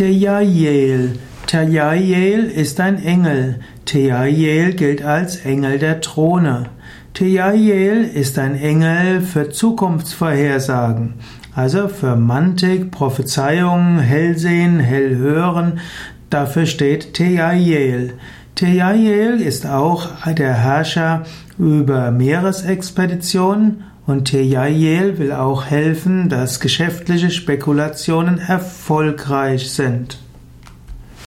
Tejael. Tejael ist ein Engel. Tejael gilt als Engel der Throne. Tejael ist ein Engel für Zukunftsvorhersagen, also für Mantik, Prophezeiungen, Hellsehen, Hellhören. Dafür steht Tejael. Tejael ist auch der Herrscher über Meeresexpeditionen und Tejael will auch helfen, dass geschäftliche Spekulationen erfolgreich sind.